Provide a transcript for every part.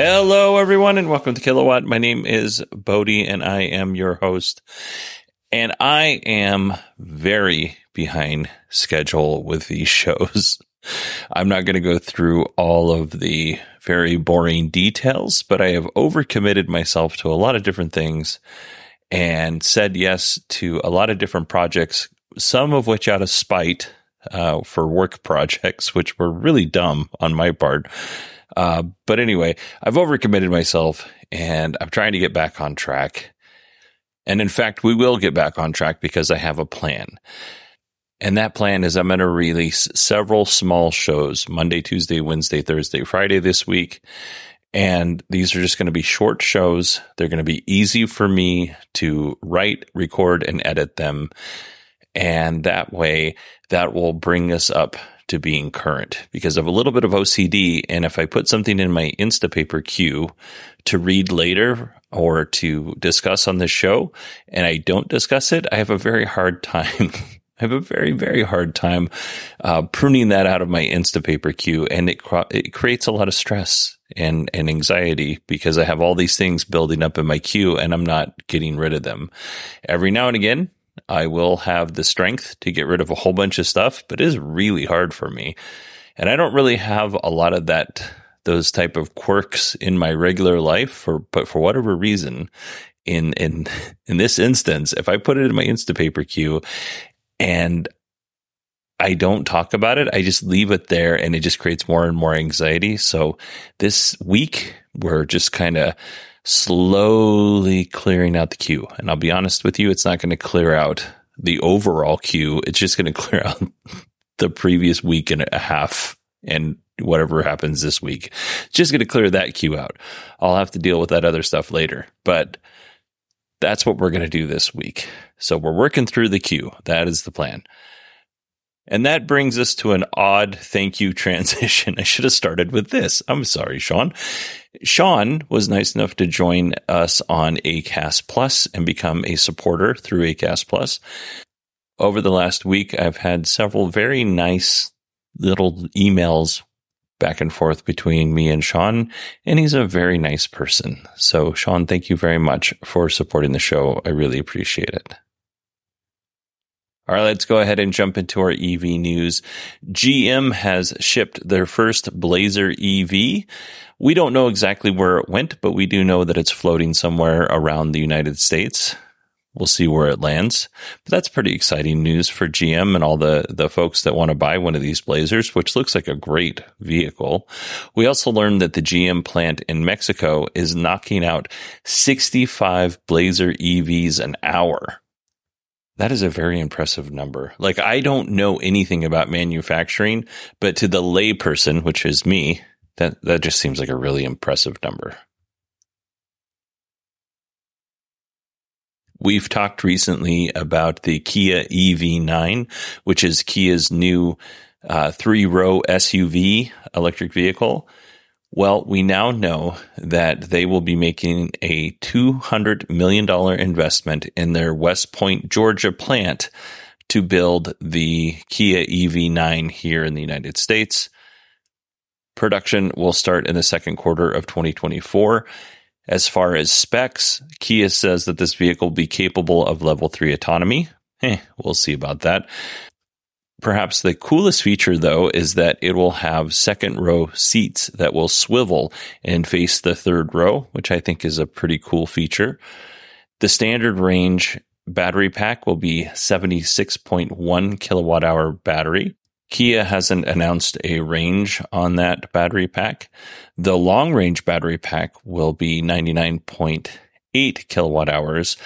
Hello, everyone, and welcome to Kilowatt. My name is Bodie, and I am your host. And I am very behind schedule with these shows. I'm not going to go through all of the very boring details, but I have overcommitted myself to a lot of different things and said yes to a lot of different projects, some of which out of spite uh, for work projects, which were really dumb on my part. Uh, but anyway, I've overcommitted myself and I'm trying to get back on track. And in fact, we will get back on track because I have a plan. And that plan is I'm going to release several small shows Monday, Tuesday, Wednesday, Thursday, Friday this week. And these are just going to be short shows. They're going to be easy for me to write, record, and edit them. And that way, that will bring us up to being current because of a little bit of OCD. And if I put something in my Instapaper queue to read later or to discuss on the show and I don't discuss it, I have a very hard time. I have a very, very hard time uh, pruning that out of my Instapaper queue, and it it creates a lot of stress and and anxiety because I have all these things building up in my queue, and I'm not getting rid of them. Every now and again, I will have the strength to get rid of a whole bunch of stuff, but it is really hard for me. And I don't really have a lot of that, those type of quirks in my regular life for, but for whatever reason, in, in, in this instance, if I put it in my Instapaper queue and I don't talk about it, I just leave it there and it just creates more and more anxiety. So this week, we're just kind of slowly clearing out the queue. And I'll be honest with you, it's not going to clear out the overall queue. It's just going to clear out the previous week and a half and whatever happens this week. Just going to clear that queue out. I'll have to deal with that other stuff later, but that's what we're going to do this week. So we're working through the queue. That is the plan. And that brings us to an odd thank you transition. I should have started with this. I'm sorry, Sean. Sean was nice enough to join us on ACAST Plus and become a supporter through ACAST Plus. Over the last week, I've had several very nice little emails back and forth between me and Sean, and he's a very nice person. So, Sean, thank you very much for supporting the show. I really appreciate it. All right, let's go ahead and jump into our EV news. GM has shipped their first Blazer EV. We don't know exactly where it went, but we do know that it's floating somewhere around the United States. We'll see where it lands. But that's pretty exciting news for GM and all the, the folks that want to buy one of these Blazers, which looks like a great vehicle. We also learned that the GM plant in Mexico is knocking out 65 Blazer EVs an hour. That is a very impressive number. Like, I don't know anything about manufacturing, but to the layperson, which is me, that, that just seems like a really impressive number. We've talked recently about the Kia EV9, which is Kia's new uh, three row SUV electric vehicle. Well, we now know that they will be making a $200 million investment in their West Point, Georgia plant to build the Kia EV9 here in the United States. Production will start in the second quarter of 2024. As far as specs, Kia says that this vehicle will be capable of level 3 autonomy. Eh, we'll see about that. Perhaps the coolest feature, though, is that it will have second row seats that will swivel and face the third row, which I think is a pretty cool feature. The standard range battery pack will be 76.1 kilowatt hour battery. Kia hasn't announced a range on that battery pack. The long range battery pack will be 99.8 kilowatt hours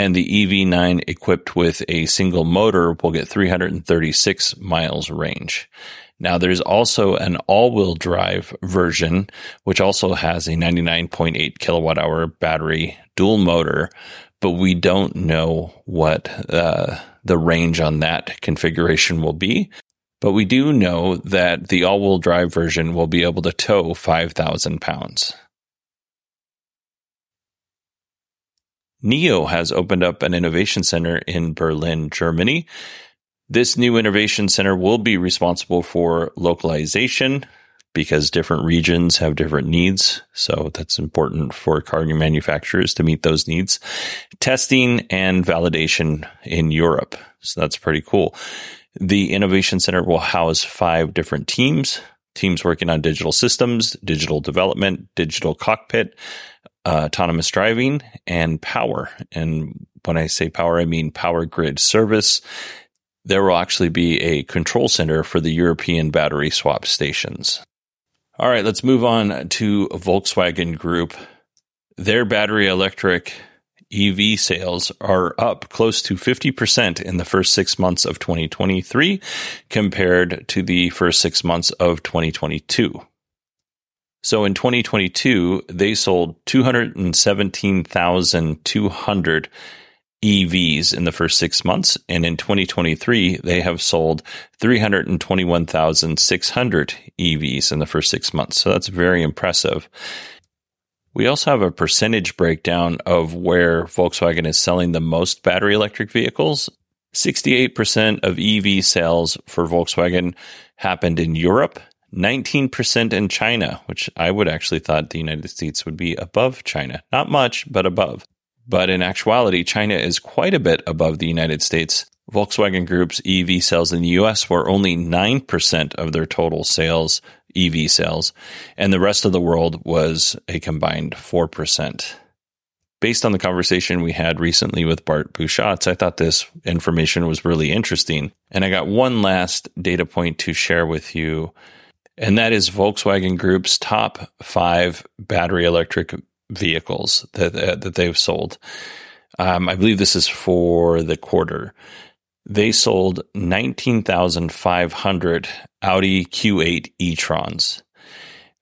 and the EV9 equipped with a single motor will get 336 miles range. Now there's also an all-wheel drive version, which also has a 99.8 kilowatt hour battery dual motor, but we don't know what uh, the range on that configuration will be. But we do know that the all-wheel drive version will be able to tow 5,000 pounds. NIO has opened up an innovation center in Berlin, Germany. This new innovation center will be responsible for localization because different regions have different needs. So that's important for car manufacturers to meet those needs. Testing and validation in Europe. So that's pretty cool. The innovation center will house five different teams, teams working on digital systems, digital development, digital cockpit, uh, autonomous driving and power. And when I say power, I mean power grid service. There will actually be a control center for the European battery swap stations. All right, let's move on to Volkswagen Group. Their battery electric EV sales are up close to 50% in the first six months of 2023 compared to the first six months of 2022. So in 2022, they sold 217,200 EVs in the first six months. And in 2023, they have sold 321,600 EVs in the first six months. So that's very impressive. We also have a percentage breakdown of where Volkswagen is selling the most battery electric vehicles. 68% of EV sales for Volkswagen happened in Europe 19% in China, which I would actually thought the United States would be above China. Not much, but above. But in actuality, China is quite a bit above the United States. Volkswagen Group's EV sales in the US were only 9% of their total sales, EV sales, and the rest of the world was a combined 4%. Based on the conversation we had recently with Bart Busschots, I thought this information was really interesting. And I got one last data point to share with you and that is Volkswagen Group's top five battery electric vehicles that uh, that they've sold. Um, I believe this is for the quarter. They sold 19,500 Audi Q8 e-trons.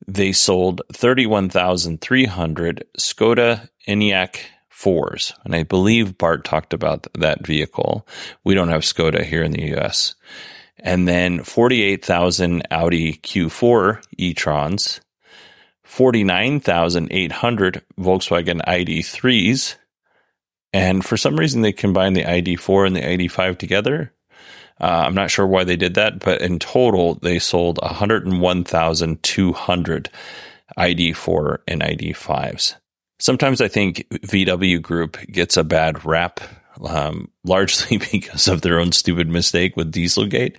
They sold 31,300 Skoda Enyaq 4s. And I believe Bart talked about that vehicle. We don't have Skoda here in the US and then 48,000 Audi Q4 e-trons, 49,800 Volkswagen ID3s, and for some reason they combined the ID4 and the ID5 together. Uh, I'm not sure why they did that, but in total they sold 101,200 ID4 and ID5s. Sometimes I think VW Group gets a bad rap um, largely because of their own stupid mistake with Dieselgate.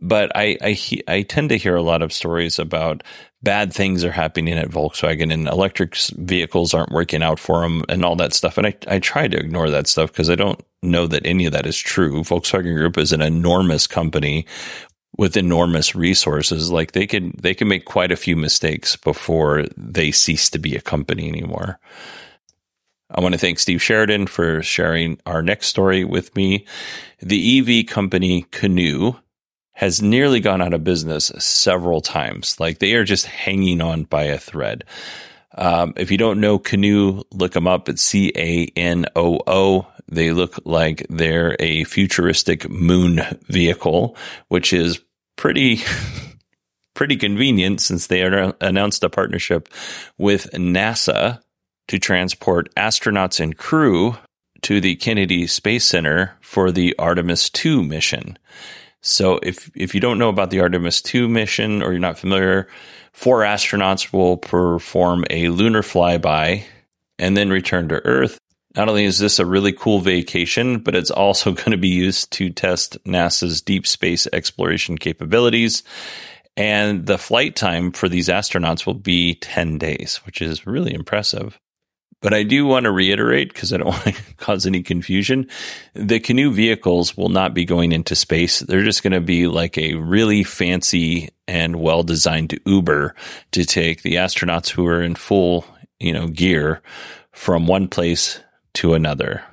But I, I, I tend to hear a lot of stories about bad things are happening at Volkswagen and electric vehicles aren't working out for them and all that stuff. And I, I try to ignore that stuff because I don't know that any of that is true. Volkswagen Group is an enormous company with enormous resources. Like they can they can make quite a few mistakes before they cease to be a company anymore. I want to thank Steve Sheridan for sharing our next story with me. The EV company Canoo has nearly gone out of business several times. Like they are just hanging on by a thread. Um, if you don't know Canoo, look them up. It's C A N O O. They look like they're a futuristic moon vehicle, which is pretty pretty convenient since they announced a partnership with NASA to transport astronauts and crew to the Kennedy Space Center for the Artemis 2 mission. So if if you don't know about the Artemis 2 mission or you're not familiar, four astronauts will perform a lunar flyby and then return to Earth. Not only is this a really cool vacation, but it's also going to be used to test NASA's deep space exploration capabilities. And the flight time for these astronauts will be 10 days, which is really impressive. But I do want to reiterate because I don't want to cause any confusion. The Canoo vehicles will not be going into space. They're just going to be like a really fancy and well designed Uber to take the astronauts who are in full, you know, gear from one place to another.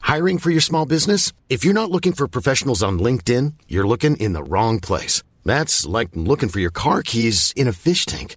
Hiring for your small business? If you're not looking for professionals on LinkedIn, you're looking in the wrong place. That's like looking for your car keys in a fish tank.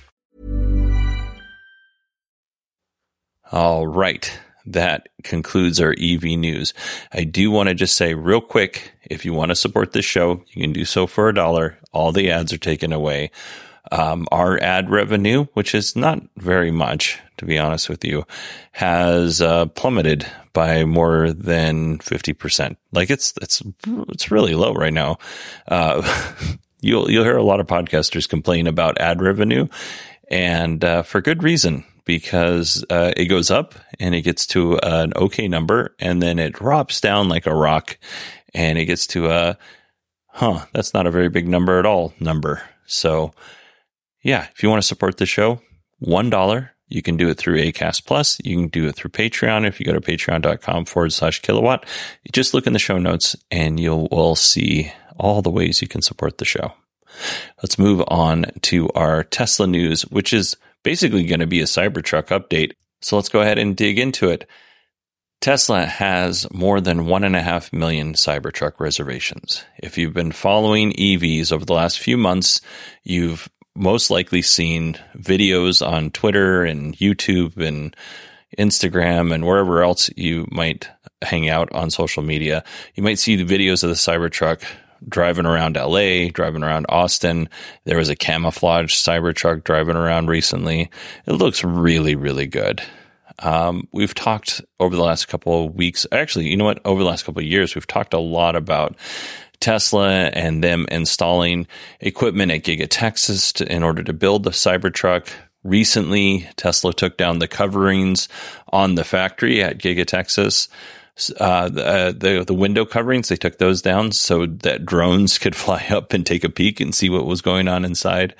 All right. That concludes our EV news. I do want to just say real quick, if you want to support this show, you can do so for a dollar. All the ads are taken away. Um, our ad revenue, which is not very much, to be honest with you, has uh, plummeted by more than 50%. Like it's, it's, it's really low right now. Uh, you'll, you'll hear a lot of podcasters complain about ad revenue and uh, for good reason because uh, it goes up and it gets to an okay number and then it drops down like a rock and it gets to a, huh, that's not a very big number at all number. So, yeah, if you want to support the show, $1. You can do it through ACAST Plus. You can do it through Patreon. If you go to patreon.com forward slash kilowatt, just look in the show notes and you will see all the ways you can support the show. Let's move on to our Tesla news, which is basically going to be a Cybertruck update. So let's go ahead and dig into it. Tesla has more than one and a half million Cybertruck reservations. If you've been following EVs over the last few months, you've most likely seen videos on Twitter and YouTube and Instagram and wherever else you might hang out on social media. You might see the videos of the Cybertruck driving around LA, driving around Austin. There was a camouflage Cybertruck driving around recently. It looks really, really good. Um, we've talked over the last couple of weeks. Actually, you know what? Over the last couple of years, we've talked a lot about Tesla and them installing equipment at Giga Texas to, in order to build the Cybertruck. Recently, Tesla took down the coverings on the factory at Giga Texas uh, the, uh, the, the window coverings. They took those down so that drones could fly up and take a peek and see what was going on inside.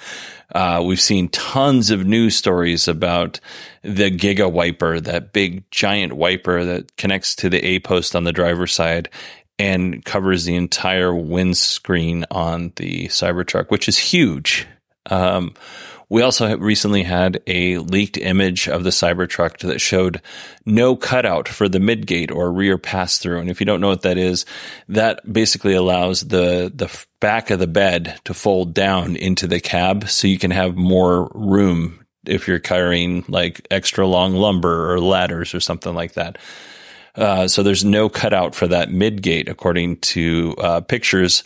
Uh, we've seen tons of news stories about the Giga Wiper, that big giant wiper that connects to the A post on the driver's side and covers the entire windscreen on the Cybertruck, which is huge. Um, we also recently had a leaked image of the Cybertruck that showed no cutout for the midgate or rear pass through. And if you don't know what that is, that basically allows the, the back of the bed to fold down into the cab so you can have more room if you're carrying like extra long lumber or ladders or something like that. Uh, so there's no cutout for that midgate, according to uh, pictures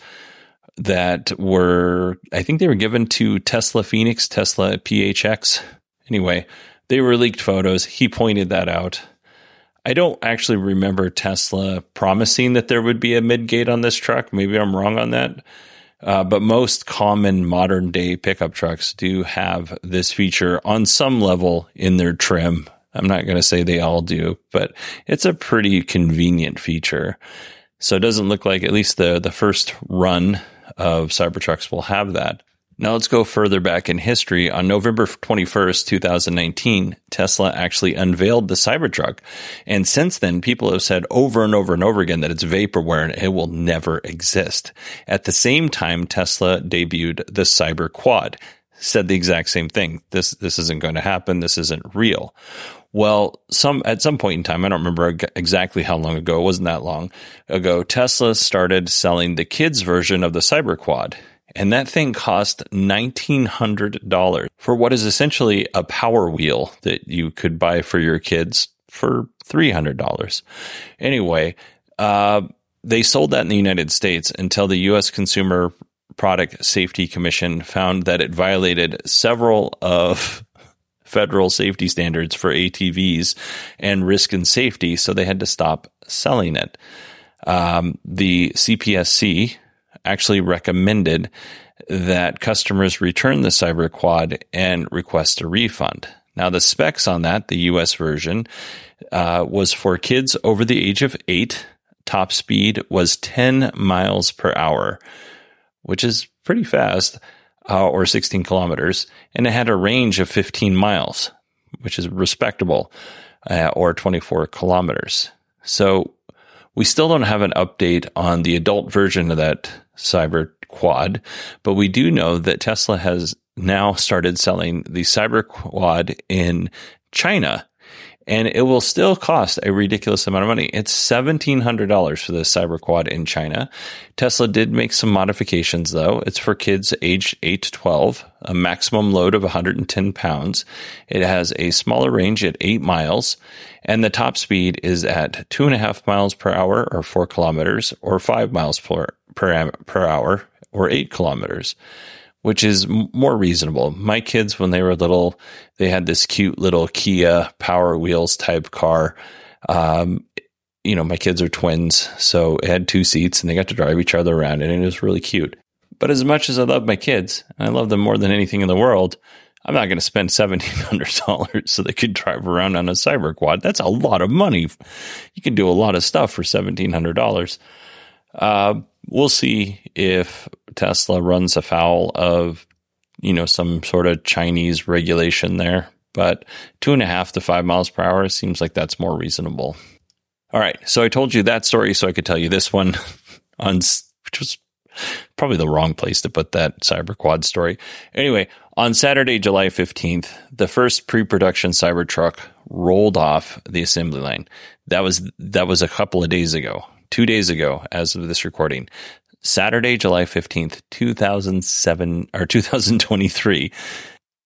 that were, I think they were given to Tesla Phoenix, Tesla PHX. Anyway, they were leaked photos. He pointed that out. I don't actually remember Tesla promising that there would be a mid gate on this truck. Maybe I'm wrong on that. Uh, but most common modern day pickup trucks do have this feature on some level in their trim. I'm not going to say they all do, but it's a pretty convenient feature. So it doesn't look like at least the, the first run of Cybertrucks will have that. Now let's go further back in history. On November 21st, 2019, Tesla actually unveiled the Cybertruck. And since then, people have said over and over and over again that it's vaporware and it will never exist. At the same time, Tesla debuted the Cyber Quad, said the exact same thing. This, this isn't going to happen. This isn't real. Well, some at some point in time, I don't remember exactly how long ago. It wasn't that long ago. Tesla started selling the kids version of the CyberQuad, and that thing cost $1,900 for what is essentially a power wheel that you could buy for your kids for $300. Anyway, uh, they sold that in the United States until the U.S. Consumer Product Safety Commission found that it violated several of federal safety standards for ATVs and risk and safety, so they had to stop selling it. Um, the CPSC, actually recommended that customers return the Cyber Quad and request a refund. Now, the specs on that, the US version, uh, was for kids over the age of eight. Top speed was 10 miles per hour, which is pretty fast, uh, or 16 kilometers. And it had a range of 15 miles, which is respectable, uh, or 24 kilometers. So we still don't have an update on the adult version of that Cyber Quad, but we do know that Tesla has now started selling the Cyber Quad in China. And it will still cost a ridiculous amount of money. It's $1,700 for the Cyber Quad in China. Tesla did make some modifications though. It's for kids aged 8 to 12, a maximum load of 110 pounds. It has a smaller range at 8 miles and the top speed is at two and a half miles per hour or four kilometers or five miles per, per, per hour or eight kilometers, which is more reasonable. My kids, when they were little, they had this cute little Kia Power Wheels type car. Um, you know, my kids are twins, so it had two seats and they got to drive each other around and it was really cute. But as much as I love my kids, and I love them more than anything in the world, I'm not going to spend $1,700 so they could drive around on a cyber quad. That's a lot of money. You can do a lot of stuff for $1,700. Uh, we'll see if Tesla runs afoul of, you know, some sort of Chinese regulation there. But two and a half to five miles per hour seems like that's more reasonable. All right. So I told you that story so I could tell you this one on, which was probably the wrong place to put that cyber quad story. Anyway, on Saturday, July 15th, the first pre-production Cybertruck rolled off the assembly line. That was that was a couple of days ago. 2 days ago as of this recording. Saturday, July 15th, 2007 or 2023,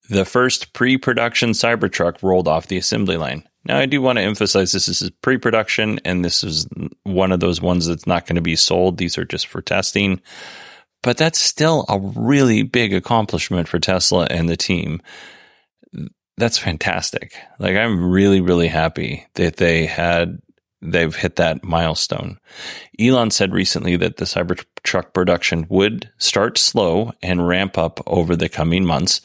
the first pre-production Cybertruck rolled off the assembly line. Now, I do want to emphasize this is pre-production and this is one of those ones that's not going to be sold. These are just for testing. But that's still a really big accomplishment for Tesla and the team. That's fantastic. Like I'm really, really happy that they had they've hit that milestone. Elon said recently that the Cybertruck production would start slow and ramp up over the coming months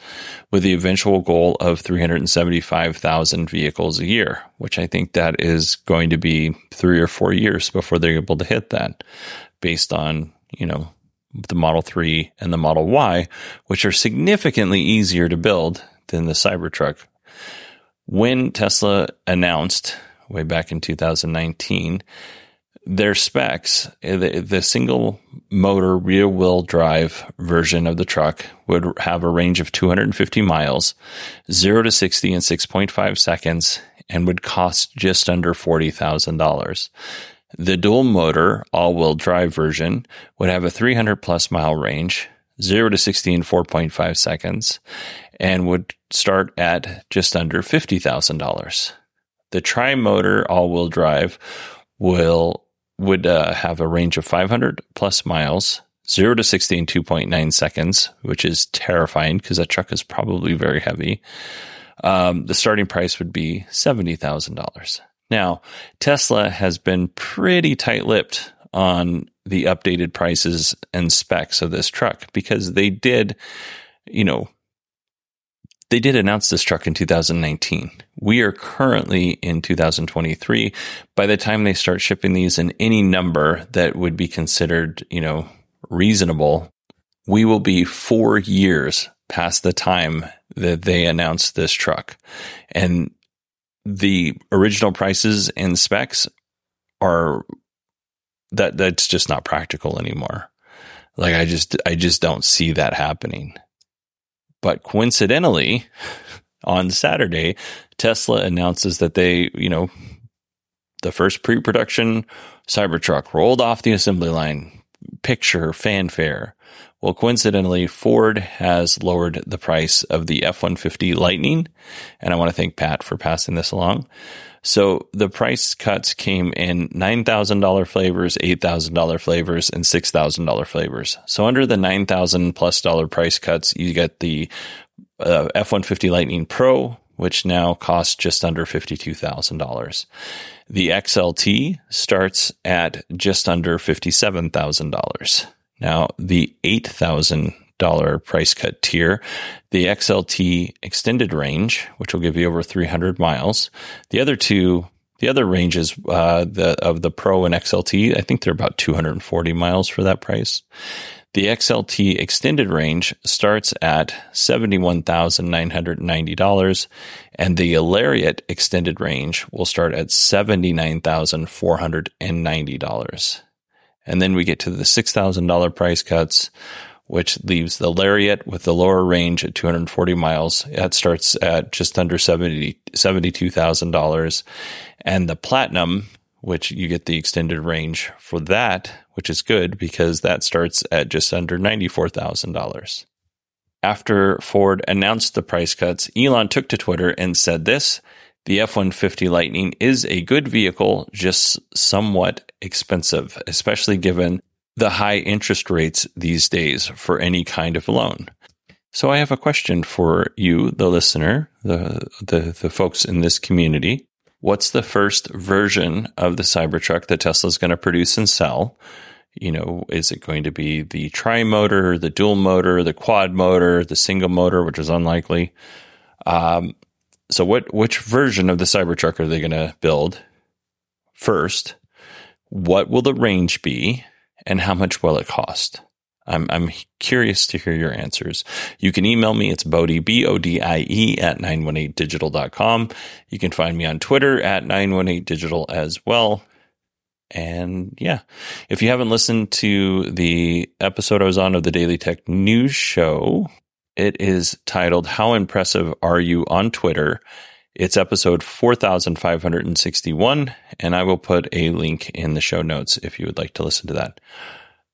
with the eventual goal of 375,000 vehicles a year, which I think that is going to be 3 or 4 years before they're able to hit that based on, you know, the Model 3 and the Model Y, which are significantly easier to build than the Cybertruck. When Tesla announced way back in 2019 their specs, eh, the, the single motor rear wheel drive version of the truck would have a range of 250 miles, 0 to 60 in 6.5 seconds, and would cost just under $40,000. The dual motor all wheel drive version would have a 300 plus mile range, 0 to 60 in 4.5 seconds, and would start at just under $50,000. The tri motor all wheel drive will would uh, have a range of 500 plus miles, 0 to 60 in 2.9 seconds, which is terrifying because that truck is probably very heavy. Um, the starting price would be $70,000. Now, Tesla has been pretty tight lipped on the updated prices and specs of this truck because they did, you know, they did announce this truck in 2019. We are currently in 2023. By the time they start shipping these in any number that would be considered, you know, reasonable, we will be four years past the time that they announced this truck. And the original prices and specs are that that's just not practical anymore. Like I just I just don't see that happening. But coincidentally, on Saturday, Tesla announces that they, you know, the first pre-production Cybertruck rolled off the assembly line. Picture fanfare. Well, coincidentally, Ford has lowered the price of the F 150 Lightning. And I want to thank Pat for passing this along. So the price cuts came in $9,000 flavors, $8,000 flavors, and $6,000 flavors. So under the 9,000 plus dollar price cuts, you get the uh, F 150 Lightning Pro, which now costs just under $52,000. The XLT starts at just under $57,000. Now, the $8,000 price cut tier, the XLT extended range, which will give you over 300 miles. The other two, the other ranges uh, the, of the Pro and XLT, I think they're about 240 miles for that price. The XLT extended range starts at $71,990 and the Lariat extended range will start at $79,490. And then we get to the $6,000 price cuts, which leaves the Lariat with the lower range at 240 miles. That starts at just under 70, $72,000. And the Platinum, which you get the extended range for that, which is good because that starts at just under $94,000. After Ford announced the price cuts, Elon took to Twitter and said this the F 150 Lightning is a good vehicle, just somewhat expensive, especially given the high interest rates these days for any kind of loan. So I have a question for you, the listener, the, the, the folks in this community. What's the first version of the Cybertruck that Tesla is going to produce and sell? You know, is it going to be the tri motor, the dual motor, the quad motor, the single motor, which is unlikely? Um, so what which version of the Cybertruck are they going to build first? What will the range be and how much will it cost? I'm I'm curious to hear your answers. You can email me. It's Bodie, B-O-D-I-E at 918digital.com. You can find me on Twitter at 918digital as well. And yeah, if you haven't listened to the episode I was on of the Daily Tech News Show, it is titled How Impressive Are You on Twitter? It's episode 4561, and I will put a link in the show notes if you would like to listen to that.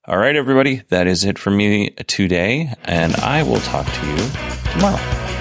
All right, everybody, that is it for me today, and I will talk to you tomorrow.